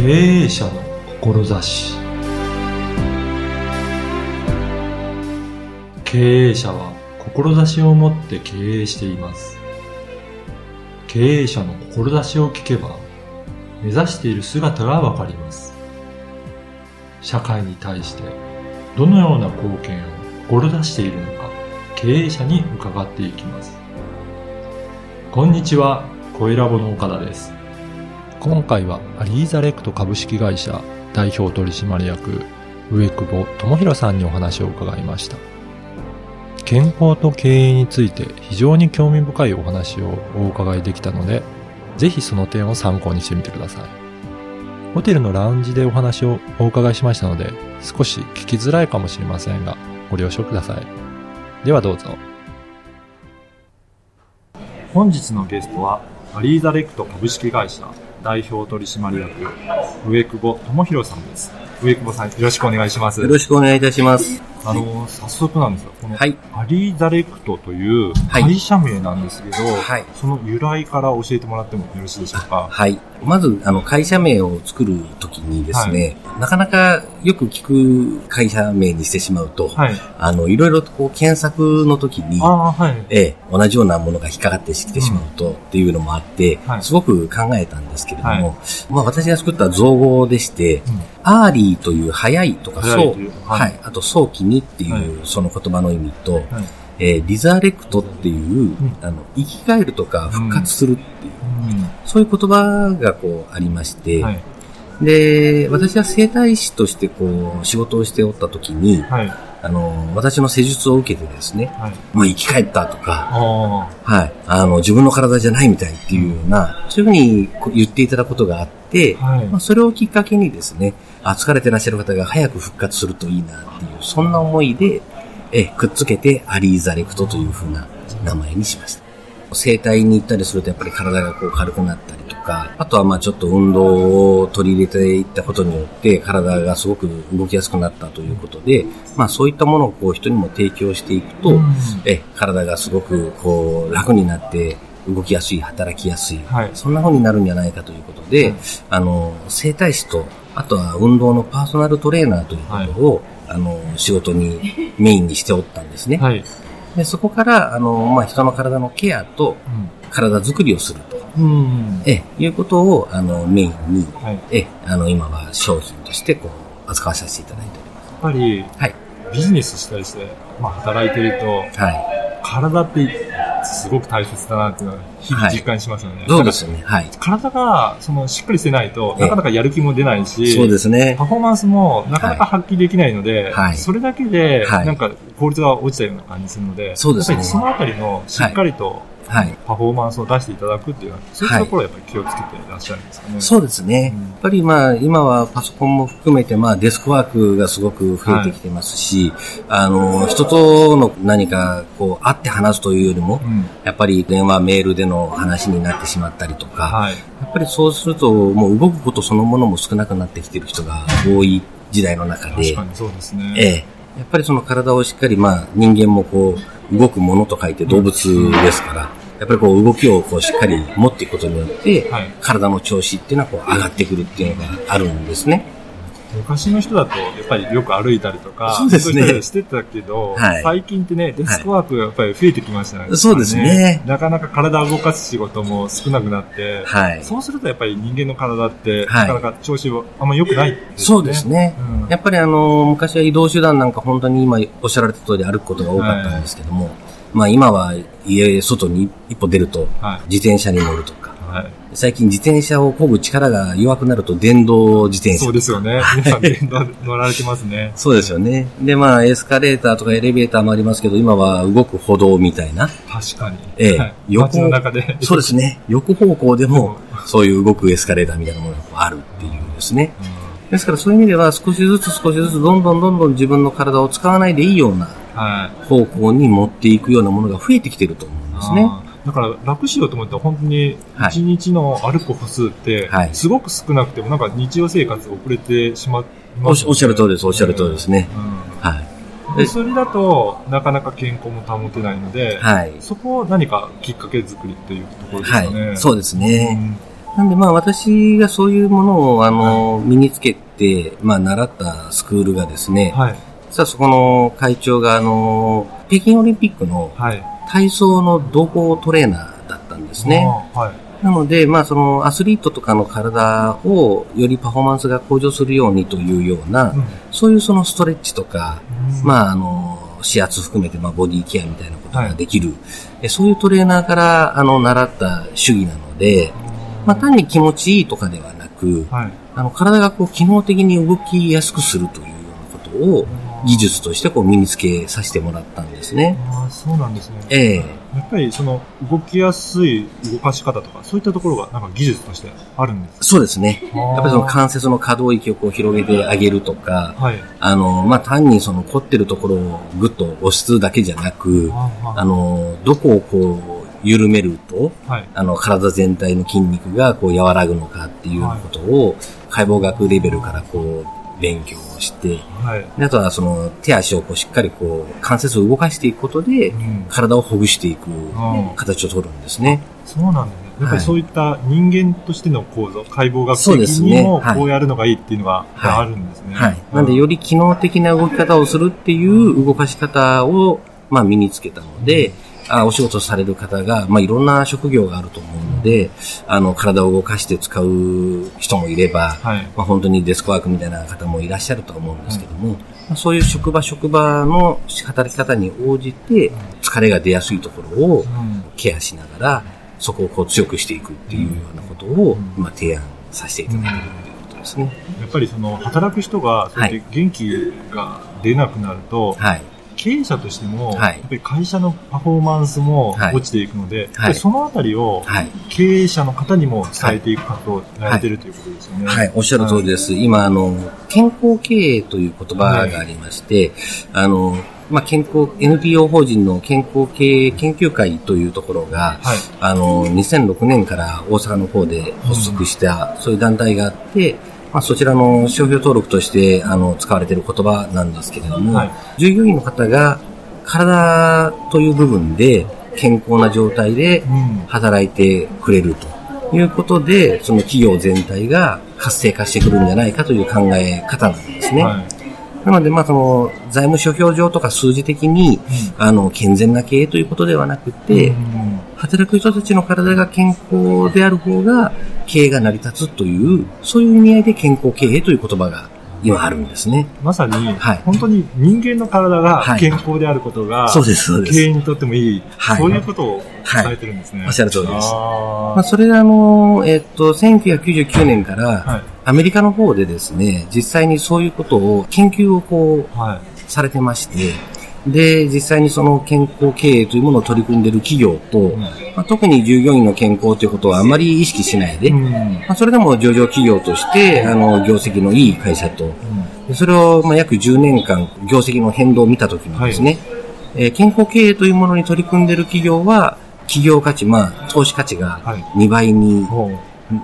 経営者の志。経営者は志を持って経営しています。経営者の志を聞けば目指している姿がわかります。社会に対してどのような貢献を志しているのか経営者に伺っていきます。こんにちは声ラボの岡田です。今回はアリーザレクト株式会社代表取締役植久保智弘さんにお話を伺いました。健康と経営について非常に興味深いお話をお伺いできたのでぜひその点を参考にしてみてください。ホテルのラウンジでお話をお伺いしましたので少し聞きづらいかもしれませんがご了承ください。ではどうぞ。本日のゲストはアリーザレクト株式会社代表取締役植久保智弘さんです植久保さんよろしくお願いしますよろしくお願いいたします。あの早速なんですがこのはい。アリーザレクトというはい。会社名なんですけど、はい。その由来から教えてもらってもよろしいでしょうか？はい。まず、あの、会社名を作るときにですね、なかなかよく聞く会社名にしてしまうと、はい。あの、いろいろとこう検索のときにあ、あはい。ええ、同じようなものが引っかかってきてしまうと、っていうのもあって、はい。すごく考えたんですけれども、はい。まあ私が作った造語でして、 early という早いとか、早そう。は、はい。いあと早期にっていう、はい。その言葉の意味と、はい。えー resurrect っていう、あの、生き返るとか復活するっていう、そういう言葉がこうありまして、で、私は整体師としてこう仕事をしておった時に、はいあの、私の施術を受けてですね、はい。もう生き返ったとか、あはい、あの、自分の体じゃないみたいっていうような、そういうふうに言っていただくことがあって、はい。まあ、それをきっかけにですね、あ、疲れてらっしゃる方が早く復活するといいなっていう、そんな思いで、え、くっつけてアリーザレクトというふうな名前にしました。整体に行ったりするとやっぱり体がこう軽くなったりとか、あとはまあちょっと運動を取り入れていったことによって体がすごく動きやすくなったということで、まあそういったものをこう人にも提供していくと、うん。え、体がすごくこう楽になって動きやすい、働きやすい、はい。そんな風になるんじゃないかということで、うんあの、整体師と、あとは運動のパーソナルトレーナーということを、あの、仕事にメインにしておったんですね。はい。でそこから、あの、まあ、人の体のケアと体作りをすると、うんうんえ、いうことを、あの、メインに、はいえ、あの、今は商品として、こう、扱わさせていただいております。やっぱりはい。ビジネスしたりして、まあ、働いてるとはい。体ってすごく大切だなっていうのは日々実感しますよね、そうですよね。はい。体がそのしっかりしてないとええなかなかやる気も出ないし、そうですねパ。フォーマンスもなかなか発揮できないので、はいそれだけではいなんか効率が落ちたような感じするので、そうですねやっぱりそのあたりのしっかりとはい。パフォーマンスを出していただくっていうのは、そういったところをやっぱり気をつけていらっしゃるんですかね。そうですね。うんやっぱりまあ、今はパソコンも含めて、まあ、デスクワークがすごく増えてきてますし、あの、人との何か、こう、会って話すというよりも、うんやっぱり電話、メールでの話になってしまったりとか、はい。やっぱりそうすると、もう動くことそのものも少なくなってきている人が多い時代の中で確か、にそうですね。ええ、やっぱりその体をしっかり、まあ、人間もこう、動くものと書いて動物ですから、やっぱりこう動きをこうしっかり持っていくことによって、はい体の調子っていうのはこう上がってくるっていうのがあるんですね。昔の人だと、やっぱりよく歩いたりとか、そうですね。してたけど、はい。最近ってね、デスクワークがやっぱり増えてきましたね。そうですね。なかなか体を動かす仕事も少なくなって、はい。そうするとやっぱり人間の体って、はい。なかなか調子はあんま良くないね。そうですね。うん。やっぱりあの、昔は移動手段なんか本当に今おっしゃられた通り歩くことが多かったんですけども、まあ今は家、外に一歩出るとはい、自転車に乗るとか、はい。最近自転車を漕ぐ力が弱くなると電動自転車そうですよね。皆さん電動乗られてますね。そうですよね。で、まあ、エスカレーターとかエレベーターもありますけど、今は動く歩道みたいな。確かに。ええはい街の中で。そうですね。横方向でも、そういう動くエスカレーターみたいなものがあるっていうですね。ですからそういう意味では少しずつ少しずつどんどんどんどん自分の体を使わないでいいようなはい。方向に持っていくようなものが増えてきてると思うんですね。だから楽しようと思ったら本当にはい一日の歩く歩数ってはいすごく少なくてもなんか日常生活遅れてしまいおっしおっしゃる通りです、おっしゃる通りですね。うんはい。でそれだとなかなか健康も保てないので、はい。そこを何かきっかけ作りっていうところですはかね。い。そうですね。なんでまあ私がそういうものをあの、身につけて、まあ習ったスクールがですね、はい。実はそこの会長があの、北京オリンピックのはい。体操の同行トレーナーだったんですね。はい。なので、まあそのアスリートとかの体をよりパフォーマンスが向上するようにというような、うんそういうそのストレッチとか、うんまああの、指圧含めてまあボディケアみたいなことができる、えそういうトレーナーからあの習った主義なので、まあ単に気持ちいいとかではなく、はい。あの体がこう機能的に動きやすくするというようなことを技術としてこう身につけさせてもらったんですね。ああ、そうなんですね。ええやっぱりその動きやすい動かし方とか、そういったところがなんか技術としてあるんですそうですね。かやっぱりその関節の可動域をこう広げてあげるとか、はい。あの、まあ、単にその凝ってるところをぐっと押すだけじゃなく、あの、どこをこう、緩めると、はい。あの、体全体の筋肉がこう和らぐのかっていうことを、解剖学レベルからこう、勉強をして、はい。であとはその手足をこうしっかりこう、関節を動かしていくことでう、ん。体をほぐしていくあ形を取るんですね。そうなんだね。やっぱりそういった人間としての構造、解剖学的にもこうやるのがいいっていうのがはいあるんですね。はい。なんで、より機能的な動き方をするっていう動かし方を、まあ、身につけたので、あお仕事される方が、まあ、いろんな職業があると思で、あの、体を動かして使う人もいれば、はい。まあ、本当にデスクワークみたいな方もいらっしゃると思うんですけども、まあそういう職場職場の働き方に応じて、疲れが出やすいところをうんケアしながら、そこをこう強くしていくっていうようなことを、うんまあ、提案させていただいているということですね。やっぱりその働く人がそうやって元気が出なくなると、はい。経営者としても、はいやっぱり会社のパフォーマンスもはい落ちていくので、やっぱりそのあたりをはい。経営者の方にも伝えていく活動をやれてるということですよね。はい、おっしゃる通りです。今、あの、健康経営という言葉がありまして、あの、まあ、健康、NPO 法人の健康経営研究会というところが、はい。あの、2006年から大阪の方で発足した、そういう団体があって、まあ、そちらの商標登録として、あの、使われている言葉なんですけれども、はい従業員の方が体という部分で健康な状態でうん。働いてくれるということで、その企業全体が活性化してくるんじゃないかという考え方なんですね。はい。なので、まあ、その、財務諸表上とか数字的に、あの、健全な経営ということではなくて、うん働く人たちの体が健康である方が、経営が成り立つという、そういう意味合いで健康経営という言葉が今あるんですね。まさに、はい本当に人間の体がはい健康であることが、そうです、そうです。経営にとってもいい、はいそういうことを伝えてるんですね。おっしゃる通りですあまあ、それがあの、えっと、1999年から、はい。アメリカの方でですね、実際にそういうことを研究をこう、はい。されてまして、で、実際にその健康経営というものを取り組んでいる企業と、うん。まあ、特に従業員の健康ということはあまり意識しないで、うん。まあ、それでも上場企業として、あの、業績のいい会社と、でそれを、まあ、約10年間、業績の変動を見たときにですね、えー健康経営というものに取り組んでいる企業は、企業価値、まあ、投資価値がはい。2倍に、も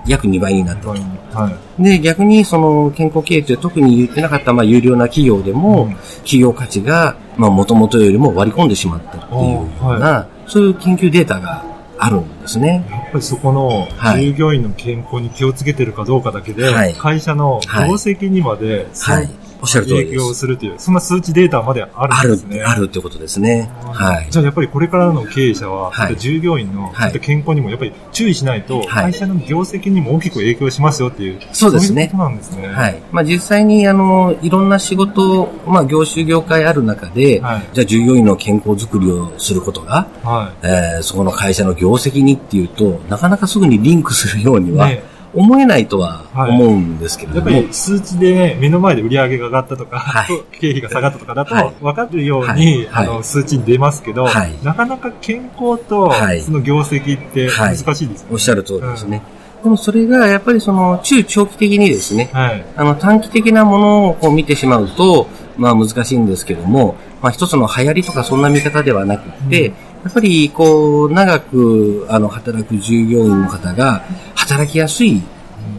約2倍になった。はい。で、逆にその健康経営という特に言ってなかった、まあ、有料な企業でも、うん企業価値が、まあ、元々よりも割り込んでしまったっていうような、そういう研究データがあるんですね。やっぱりそこのはい従業員の健康に気をつけてるかどうかだけで、はい会社の業績にまで、はい。おっしゃる通り影響です。するという、そんな数値データまでああるるんですね。、あるってことですね。はい。じゃあやっぱりこれからの経営者は、はい従業員のはい健康にもやっぱり注意しないと、はい会社の業績にも大きく影響しますよっていう、そうですねそういうことなんですね。はい。まあ、実際に、あの、いろんな仕事、まあ、業種業界ある中で、はいじゃあ従業員の健康づくりをすることが、はえーそこの会社の業績にっていうと、なかなかすぐにリンクするようにい。はね思えないとは思うんですけれども、やっぱり数値で目の前で売り上げが上がったとか、はい。経費が下がったとかだはい。と分かるように、はい。あの数値に出ますけど、はい。なかなか健康とはい。その業績って難しいですよね。おっしゃる通りですね。でもそれがやっぱりその中長期的にですね、うん。はい。あの短期的なものをこう見てしまうと、まあ難しいんですけども、まあ一つの流行りとかそんな見方ではなくって、うん。やっぱりこう長くあの働く従業員の方が働きやすい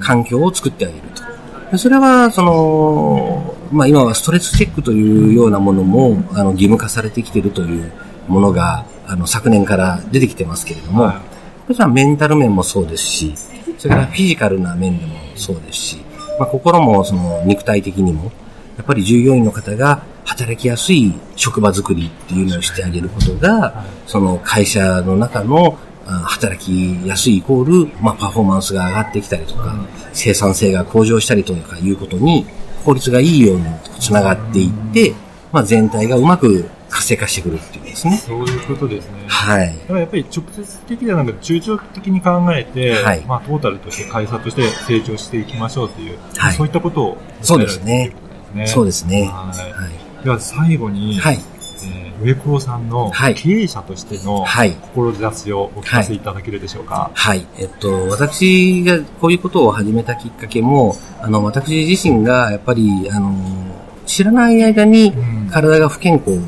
環境を作ってあげると。でそれは、その、まあ今はストレスチェックというようなものも、あの義務化されてきているというものが、あの昨年から出てきてますけれども、はそれはメンタル面もそうですし、それからフィジカルな面でもそうですし、まあ、心もその肉体的にも、やっぱり従業員の方が働きやすい職場づくりっていうのをしてあげることが、その会社の中の働きやすいイコール、まあ、パフォーマンスが上がってきたりとか、生産性が向上したりとかいうことに、効率がいいようにつながっていって、まあ、全体がうまく活性化してくるっていうですね。そういうことですね。はい。だからやっぱり直接的ではなく中長期的に考えて、はい、まあトータルとして会社として成長していきましょうという、はい、そういったことを、そうですね。そうですね。はい。では最後に、はい。えー、上久さんの経営者としての志をお聞かせいただけるでしょうか？はい。はい、えっと、私がこういうことを始めたきっかけも、あの、私自身がやっぱり、あの、知らない間に体が不健康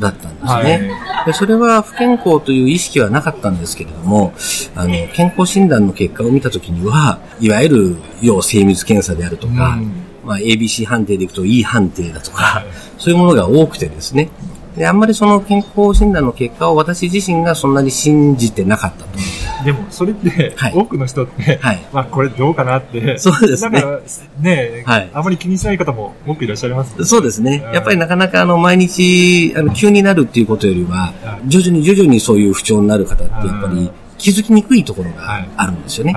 だったんですね。はい、でそれは不健康という意識はなかったんですけれども、あの、健康診断の結果を見たときには、いわゆる要精密検査であるとか、うん、まあ、ABC 判定でいくと E 判定だとか、はい、そういうものが多くてですね、で、あんまりその健康診断の結果を私自身がそんなに信じてなかったと。でも、それって、はい、多くの人って、はい、まあ、これどうかなって、そうですね。だからね、はい、あまり気にしない方も多くいらっしゃいます、ね、そうですね。やっぱりなかなかあの、毎日、あの、急になるっていうことよりは、徐々に徐々にそういう不調になる方って、やっぱり気づきにくいところがあるんですよね。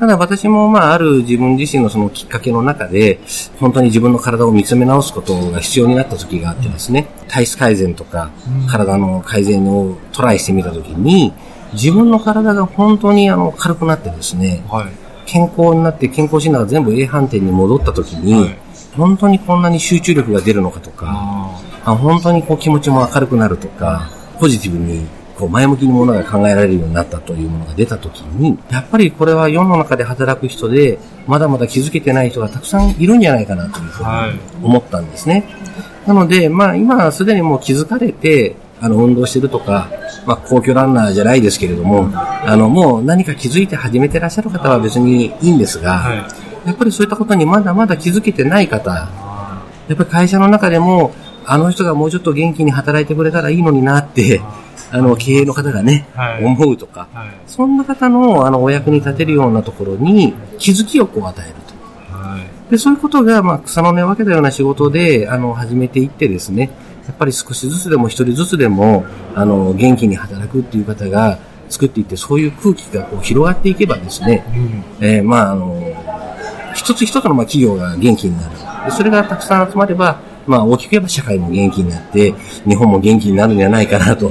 ただ私もまあある自分自身のそのきっかけの中で、本当に自分の体を見つめ直すことが必要になった時があってですね、体質改善とか体の改善をトライしてみた時に、自分の体が本当にあの軽くなってですね、はい、健康になって健康診断が全部 A 判定に戻った時に、はい、本当にこんなに集中力が出るのかとか、あ本当にこう気持ちも明るくなるとか、ポジティブにこう前向きにものが考えられるようになったというものが出たときに、やっぱりこれは世の中で働く人で、まだまだ気づけてない人がたくさんいるんじゃないかなというふうに思ったんですね。なので、まあ今すでにもう気づかれて、あの、運動してるとか、まあ、皇居ランナーじゃないですけれども、あの、もう何か気づいて始めてらっしゃる方は別にいいんですが、やっぱりそういったことにまだまだ気づけてない方、やっぱり会社の中でも、あの人がもうちょっと元気に働いてくれたらいいのになって、あの、経営の方がね、はい、思うとか、はい、そんな方の、あの、お役に立てるようなところに気づきをこう与えると。はい、で、そういうことが、まあ、草の根を分けたような仕事で、あの、始めていってですね、やっぱり少しずつでも一人ずつでも、あの、元気に働くっていう方が作っていって、そういう空気がこう広がっていけばですね、うん、えー、まあ、あの、一つ一つのまあ企業が元気になる。でそれがたくさん集まれば、まあ大きく言えば社会も元気になって、日本も元気になるんじゃないかなと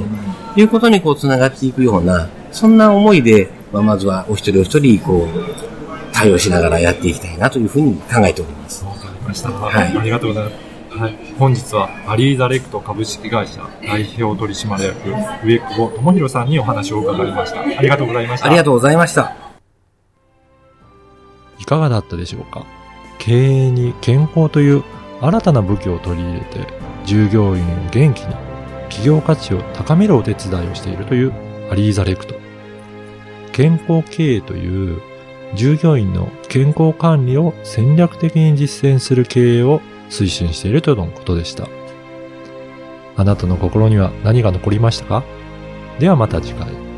いうことにこう繋がっていくような、そんな思いで、まあ、まずはお一人お一人、こう、対応しながらやっていきたいなというふうに考えております。わかりました。はい。ありがとうございます。はい。本日は、アリーザレクト株式会社代表取締役、上久保智弘さんにお話を伺いました。ありがとうございました。ありがとうございました。いかがだったでしょうか？経営に健康という新たな武器を取り入れて、従業員を元気に企業価値を高めるお手伝いをしているというアリーザレクト。健康経営という従業員の健康管理を戦略的に実践する経営を推進しているとのことでした。あなたの心には何が残りましたか？ではまた次回。